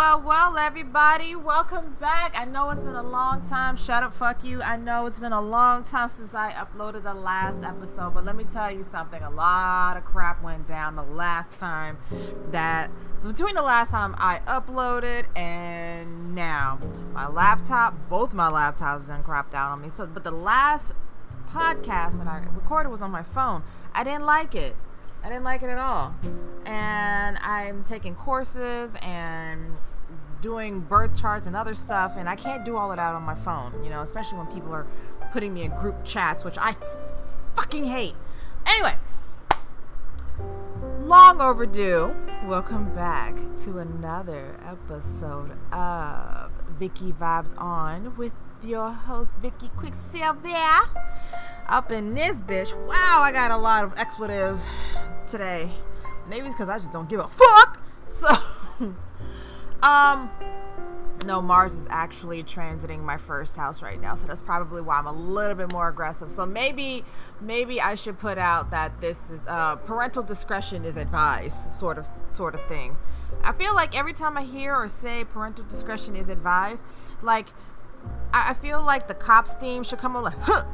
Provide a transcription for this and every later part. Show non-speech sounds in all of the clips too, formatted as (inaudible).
well, well, everybody. Welcome back. I know it's been a long time. Shut up, fuck you. I know it's been a long time since I uploaded the last episode, but let me tell you something. A lot of crap went down the last time that between the last time I uploaded and now. My laptop, both my laptops then crapped out on me. So, but the last podcast that I recorded was on my phone. I didn't like it. I didn't like it at all. And I'm taking courses and doing birth charts and other stuff, and I can't do all of that on my phone, you know, especially when people are putting me in group chats, which I fucking hate. Anyway, long overdue. Welcome back to another episode of Vicky Vibes On with your host, Vicky Quicksilver. Up in this bitch. Wow, I got a lot of expletives today. Maybe it's because I just don't give a fuck. So, (laughs) um, no, Mars is actually transiting my first house right now, so that's probably why I'm a little bit more aggressive. So maybe, maybe I should put out that this is uh, parental discretion is advised, sort of, sort of thing. I feel like every time I hear or say parental discretion is advised, like I, I feel like the cops theme should come on like, huh,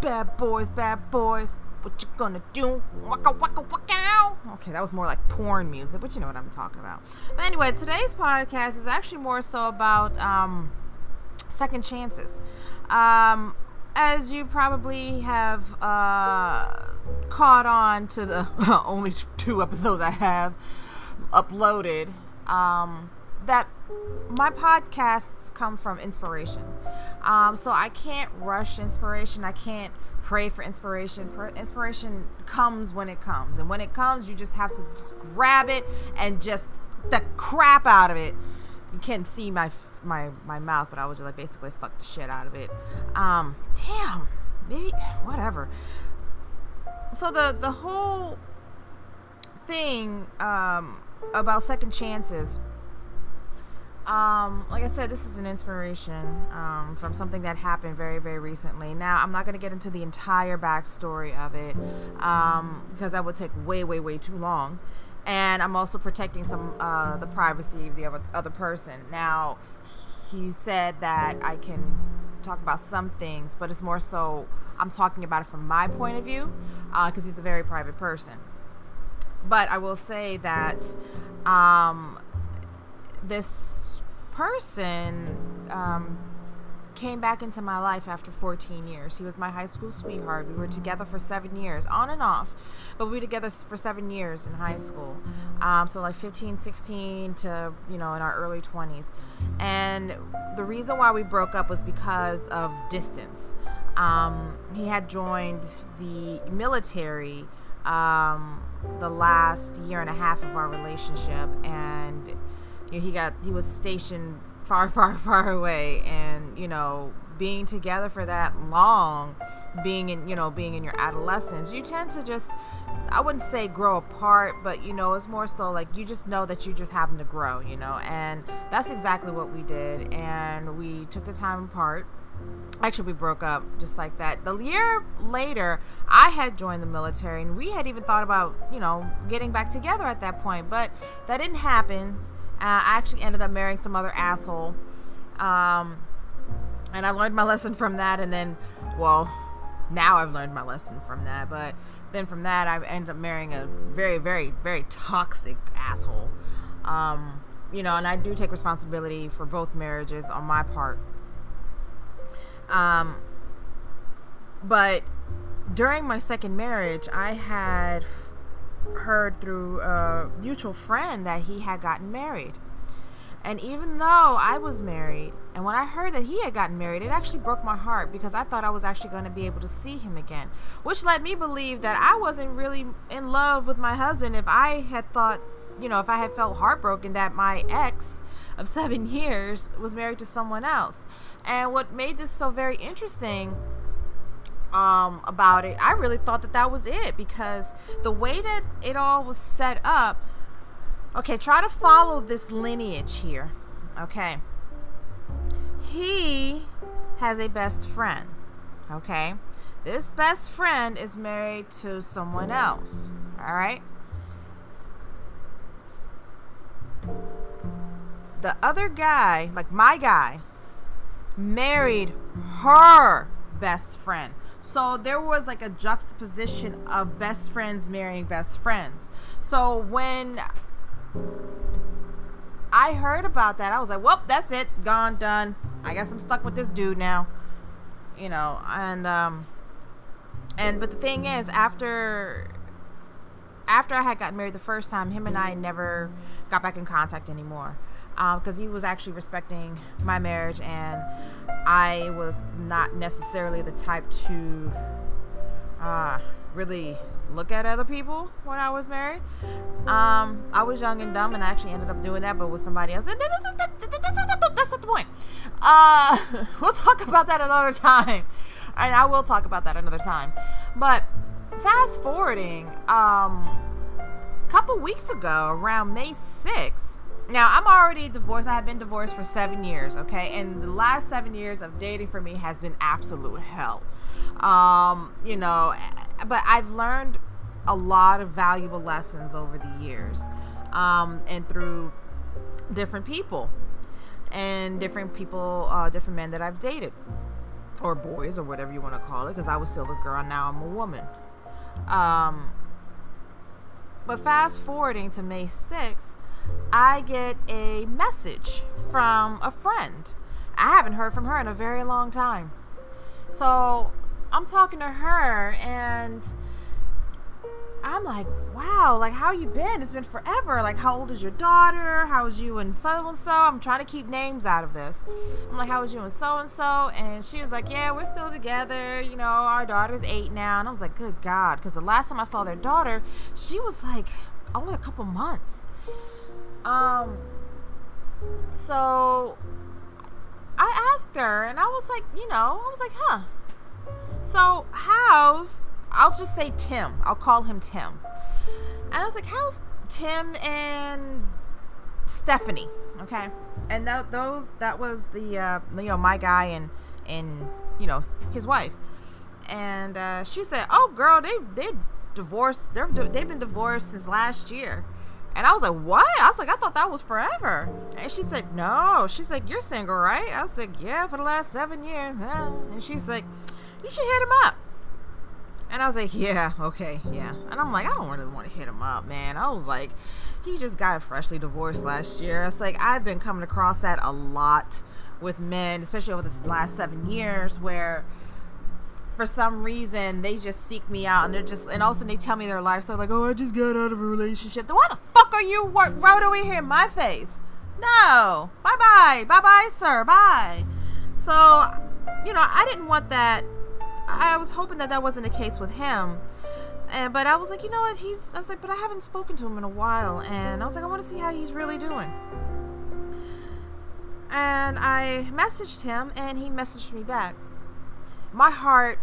bad boys, bad boys what you gonna do? Waka waka waka. Okay, that was more like porn music, but you know what I'm talking about. But anyway, today's podcast is actually more so about um, second chances. Um, as you probably have uh, caught on to the (laughs) only two episodes I have uploaded, um, that my podcasts come from inspiration. Um, so I can't rush inspiration. I can't pray for inspiration. Inspiration comes when it comes, and when it comes, you just have to just grab it and just the crap out of it. You can't see my my my mouth, but I was just like basically fuck the shit out of it. Um, damn, maybe whatever. So the the whole thing um, about second chances um, like I said, this is an inspiration um, from something that happened very, very recently. Now, I'm not going to get into the entire backstory of it um, because that would take way, way, way too long. And I'm also protecting some uh, the privacy of the other, other person. Now, he said that I can talk about some things, but it's more so I'm talking about it from my point of view because uh, he's a very private person. But I will say that um, this person um, came back into my life after 14 years. He was my high school sweetheart. We were together for seven years, on and off, but we were together for seven years in high school. Um, so, like 15, 16 to, you know, in our early 20s. And the reason why we broke up was because of distance. Um, he had joined the military um, the last year and a half of our relationship, and you know, he got he was stationed far, (laughs) far, far away, and you know, being together for that long, being in you know, being in your adolescence, you tend to just I wouldn't say grow apart, but you know, it's more so like you just know that you just happen to grow, you know, and that's exactly what we did. And we took the time apart. Actually, we broke up just like that. The year later, I had joined the military, and we had even thought about, you know, getting back together at that point, but that didn't happen. Uh, I actually ended up marrying some other asshole. Um, and I learned my lesson from that. And then, well, now I've learned my lesson from that. But then from that, I ended up marrying a very, very, very toxic asshole. Um, you know, and I do take responsibility for both marriages on my part. Um, but during my second marriage, I had heard through a mutual friend that he had gotten married. And even though I was married, and when I heard that he had gotten married, it actually broke my heart because I thought I was actually going to be able to see him again, which led me believe that I wasn't really in love with my husband if I had thought, you know, if I had felt heartbroken that my ex of (laughs) 7 years was married to someone else. And what made this so very interesting um, about it, I really thought that that was it because the way that it all was set up. Okay, try to follow this lineage here. Okay. He has a best friend. Okay. This best friend is married to someone else. All right. the other guy, like my guy, married her best friend. So there was like a juxtaposition of best friends marrying best friends. So when I heard about that, I was like, well, that's it. Gone, done. I guess I'm stuck with this dude now. You know, and, um, and, but the thing is, after, after I had gotten married the first time, him and I never got back in contact anymore because um, he was actually respecting my marriage and I was not necessarily the type to uh, really look at other people when I was married. Um, I was young and dumb and I actually ended up doing that, but with somebody else. And that's, not, that's not the point. Uh, (laughs) we'll talk about that another time. And I will talk about that another time. But fast forwarding, um, a couple weeks ago, around May 6th, now I'm already divorced. I have been divorced for seven years, okay? And the last seven years of dating for me has been absolute hell. Um, you know, but I've learned a lot of valuable lessons over the years, um, and through different people and different people, uh, different men that I've dated, or boys, or whatever you want to call it, because I was still a girl, now I'm a woman. Um, but fast forwarding to May 6th, I get a message from a friend. I haven't heard from her in a very long time. So I'm talking to her and I'm like, wow, like how you been? It's been forever. Like how old is your daughter? How's you and so and so? I'm trying to keep names out of this. I'm like, how was you and so and so? And she was like, yeah, we're still together. You know, our daughter's eight now. And I was like, good God, because the last time I saw their daughter, she was like only a couple months. Um, so I asked her, and I was like, you know, I was like, huh. So how's I'll just say Tim. I'll call him Tim. And I was like, how's Tim and Stephanie? Okay, and that those that was the uh, you know my guy and and you know his wife, and uh, she said, oh girl, they they divorced. They're they've been divorced since last year. And I was like, what? I was like, I thought that was forever. And she said, no. She's like, you're single, right? I was like, yeah, for the last seven years. And she's like, you should hit him up. And I was like, yeah, okay, yeah. And I'm like, I don't really want to hit him up, man. I was like, he just got freshly divorced last year. It's like, I've been coming across that a lot with men, especially over this last seven years, where for some reason they just seek me out and they're just and all of a sudden they tell me their life so like oh i just got out of a relationship. Then why the fuck are you right over here in my face? No. Bye bye bye bye sir. Bye. So you know i didn't want that. I was hoping that that wasn't the case with him. And but i was like you know what? He's i was like but i haven't spoken to him in a while. And i was like i want to see how he's really doing. And i messaged him and he messaged me back. My heart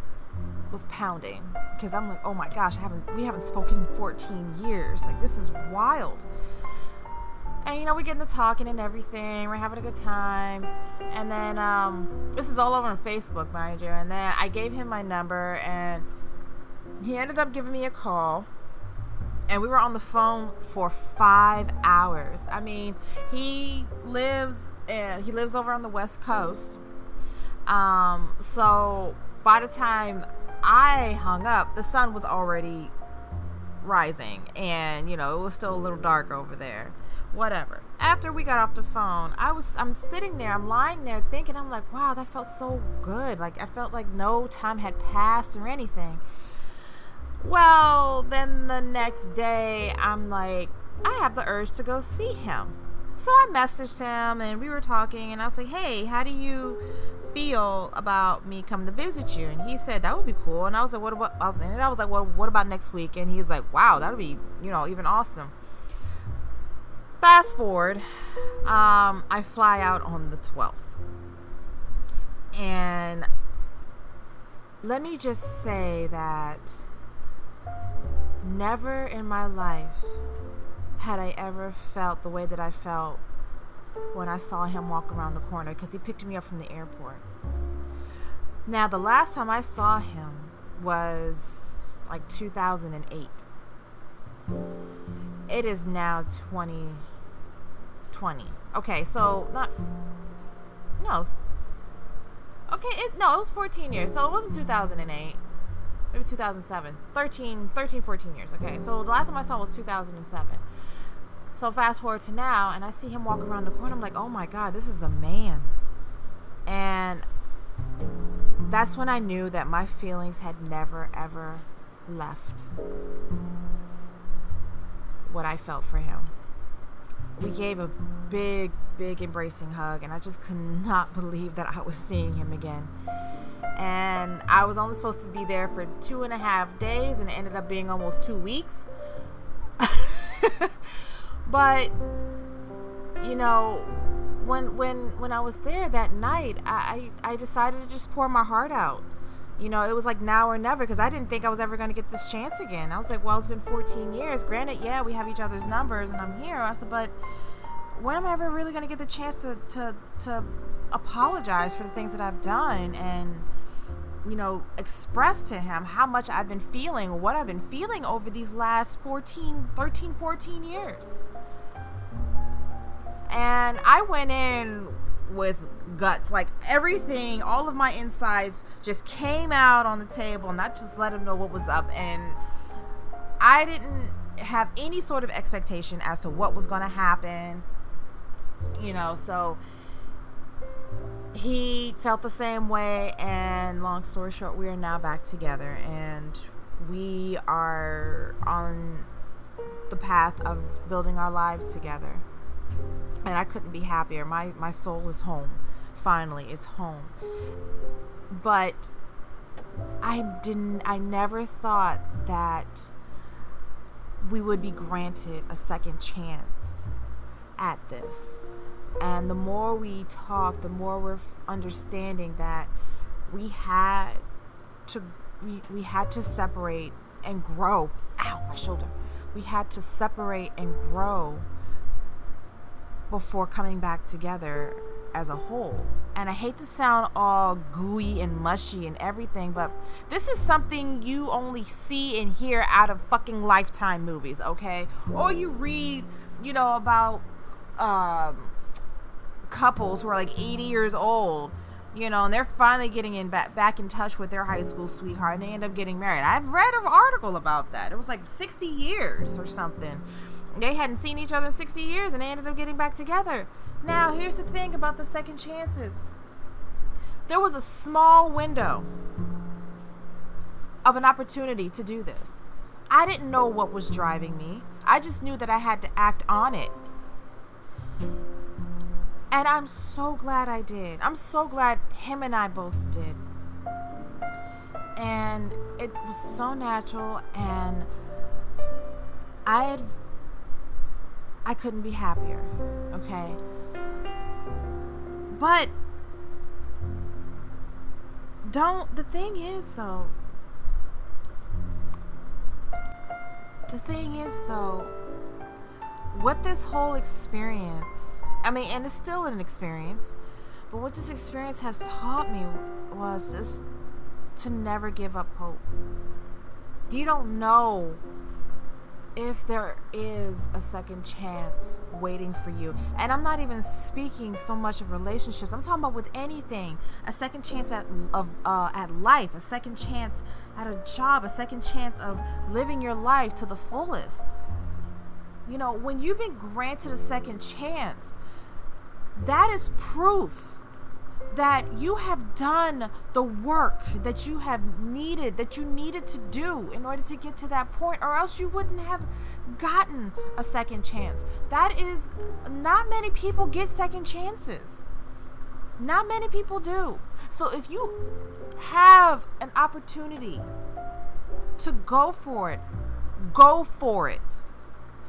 was pounding because I'm like, oh my gosh, I haven't we haven't spoken in 14 years. Like this is wild. And you know, we get into talking and everything. We're having a good time. And then um, this is all over on Facebook, mind you. And then I gave him my number, and he ended up giving me a call. And we were on the phone for five hours. I mean, he lives uh, he lives over on the West Coast um, so by the time I hung up, the sun was already rising and you know it was still a little dark over there. Whatever. After we got off the phone i was i'm sitting there i'm lying there thinking i'm like wow that felt so good. Like i felt like no time had passed or anything. Well then the next day i'm like i have the urge to go see him. So I messaged him and we were talking and I was like, "Hey, how do you feel about me coming to visit you?" And he said that would be cool. And I was like, "What about?" And I was like, "Well, what about next week?" And he's like, "Wow, that would be you know even awesome." Fast forward, um, I fly out on the twelfth, and let me just say that never in my life had I ever felt the way that I felt when I saw him walk around the corner because he picked me up from the airport. Now, the last time I saw him was like 2008. It is now 20 20. Okay, so not no. Okay, it no, it was 14 years. So it wasn't 2008. Maybe 2007. 13 13 14 years. Okay. So the last time I saw was 2007. So fast forward to now and I see him walk around the corner. I'm like, "Oh my god, this is a man." And that's when I knew that my feelings had never ever left what I felt for him. We gave a big, big embracing hug, and I just could not (laughs) believe that I was seeing him again. And I was only supposed to be there for two and a half days, and it ended up being almost two weeks. (laughs) but you know, when when when I was there that night, I I decided to just pour my heart out you know, it was like now or never because I didn't think I was ever going to get this chance again. I was like, well, it's been 14 years. Granted, yeah, we have each other's numbers and I'm here. I said, but when am I ever really going to get the chance to, to, to apologize for the things that I've done and, you know, express to him how much I've been feeling, what I've been feeling over these last 14, 13, 14 years. And I went in with guts. Like everything, all of my insides just came out on the table, not just let him know what was up. And I didn't have any sort of expectation as to what was going to happen. You know, so he felt the same way. And long story short, we are now back together. And we are on the path of building our lives together and I couldn't be happier. My my soul is home. Finally, it's home. But I didn't I never thought that we would be granted a second chance at this. And the more we talk, the more we're understanding that we had to we, we had to separate and grow. Ow, my shoulder. We had to separate and grow before coming back together as a whole. And I hate to sound all gooey and mushy and everything, but this is something you only see and hear out of fucking lifetime movies, okay? Or you read, you know, about um, couples who are like 80 years old, you know, and they're finally getting in back, back in touch with their high school sweetheart and they end up getting married. I've read an article about that. It was like 60 years or something they hadn't seen each other in 60 years and they ended up getting back together. Now, here's the thing about the second chances there was a small window of an opportunity to do this. I didn't know what was driving me, I just knew that I had to act on it. And I'm so glad I did. I'm so glad him and I both did. And it was so natural and I had I couldn't be happier. Okay. But don't the thing is though the thing is though what this whole experience I mean and it's still an experience but what this experience has taught me was just to never give up hope. You don't know if there is a second chance waiting for you. And i'm not even speaking so much of relationships. I'm talking about with anything. A second chance at of uh, at life a second chance at a job a second chance of living your life to the fullest. You know when you've been granted a second chance that is proof that you have done the work that you have needed, that you needed to do in order to get to that point, or else you wouldn't have gotten a second chance. That is, not many people get second chances. Not many people do. So if you have an opportunity to go for it, go for it.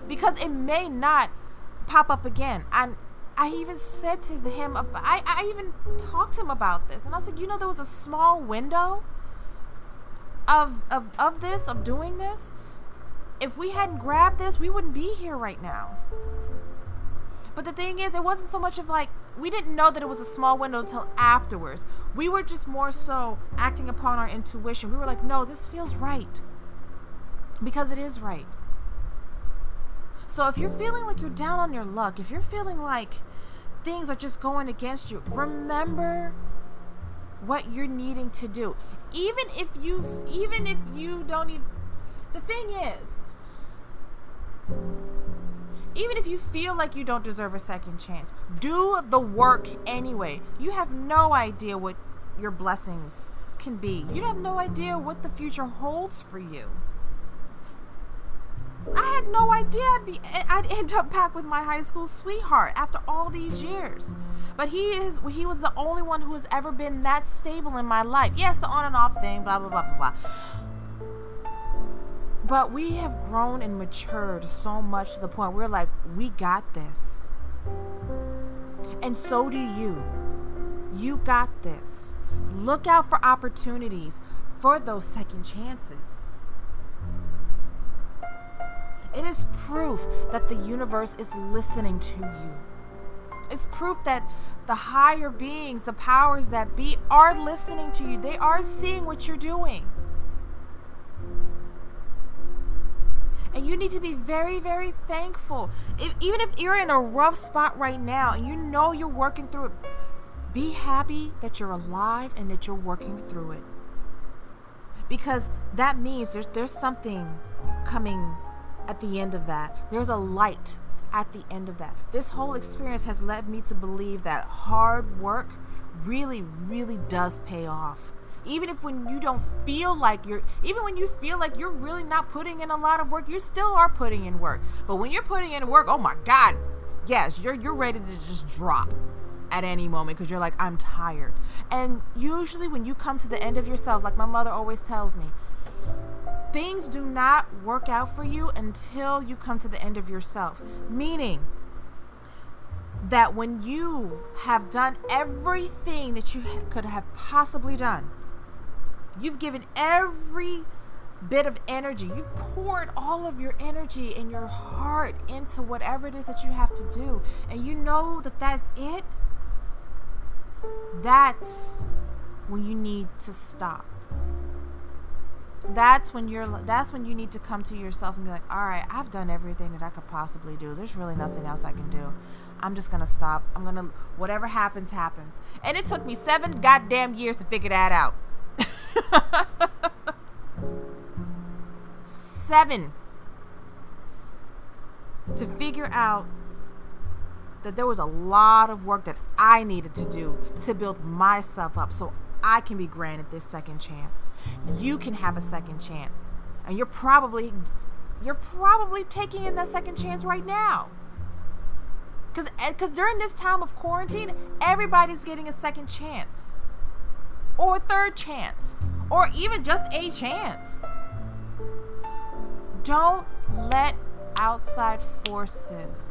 Because it may not pop up again. And I even said to him, I, I even talked to him about this. And I said, you know, there was a small window of, of, of this, of doing this. If we hadn't grabbed this, we wouldn't be here right now. But the thing is, it wasn't so much of like, we didn't know that it was a small window until afterwards. We were just more so acting upon our intuition. We were like, no, this feels right. Because it is right. So if you're feeling like you're down on your luck, if you're feeling like things are just going against you, remember what you're needing to do. Even if you even if you don't even the thing is even if you feel like you don't deserve a second chance, do the work anyway. You have no idea what your blessings can be. You have no idea what the future holds for you. I had no idea I'd be I'd end up back with my high school sweetheart after all these years. But he is he was the only one who has ever been that stable in my life. Yes, the on and off thing, blah blah blah blah blah. But we have grown and matured so much to the point we're like, we got this. And so do you. You got this. Look out for opportunities for those second chances. It is proof that the universe is listening to you. It's proof that the higher beings, the powers that be, are listening to you. They are seeing what you're doing. And you need to be very, very thankful. If, even if you're in a rough spot right now and you know you're working through it, be happy that you're alive and that you're working through it. Because that means there's, there's something coming at the end of that. There's a light at the end of that. This whole experience has led me to believe that hard work really, really does pay off. Even if when you don't feel like you're, even when you feel like you're really not putting in a lot of work, you still are putting in work. But when you're putting in work, oh my God, yes, you're you're ready to just drop at any moment because you're like, I'm tired. And usually when you come to the end of yourself, like my mother always tells me, things do not work out for you until you come to the end of yourself. Meaning that when you have done everything that you could have possibly done, You've given every bit of energy. You've poured all of your energy and your heart into whatever it is that you have to do. And you know that that's it. That's when you need to stop. That's when you're that's when you need to come to yourself and be like, "All right, I've done everything that I could possibly do. There's really nothing else I can do. I'm just to stop. I'm to whatever happens happens." And it took me 7 goddamn years to figure that out. (laughs) Seven. To figure out that there was a lot of work that I needed to do to build myself up so I can be granted this second chance. You can have a second chance. And you're probably you're probably taking in that second chance right now. Cuz eh, cuz during this time of quarantine, everybody's getting a second chance or third chance or even just a chance. Don't let outside forces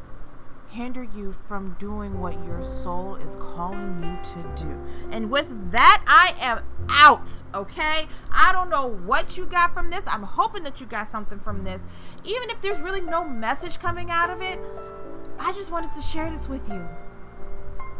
hinder you from doing what your soul is calling you to do. And with that, I am out, okay? I don't know what you got from this. I'm hoping that you got something from this. Even if there's really no message coming out of it, I just wanted to share this with you.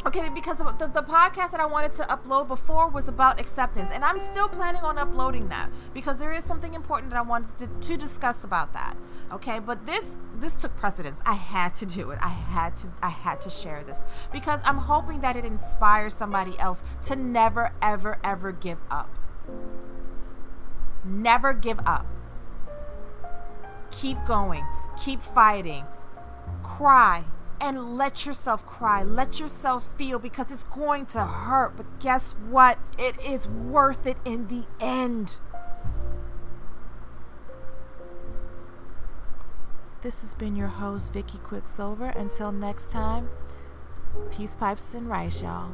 Okay, because the, the, podcast that I wanted to upload before was about acceptance, and I'm still planning on uploading that because there is something important that I wanted to, to discuss about that. Okay, but this this took precedence. I had to do it. I had to I had to share this because I'm hoping that it inspires somebody else to never ever ever give up. Never give up. Keep going. Keep fighting. Cry and let yourself cry. Let yourself feel because it's going to hurt. But guess what? It is worth it in the end. This has been your host, Vicky Quicksilver. Until next time, peace, pipes, and rice, y'all.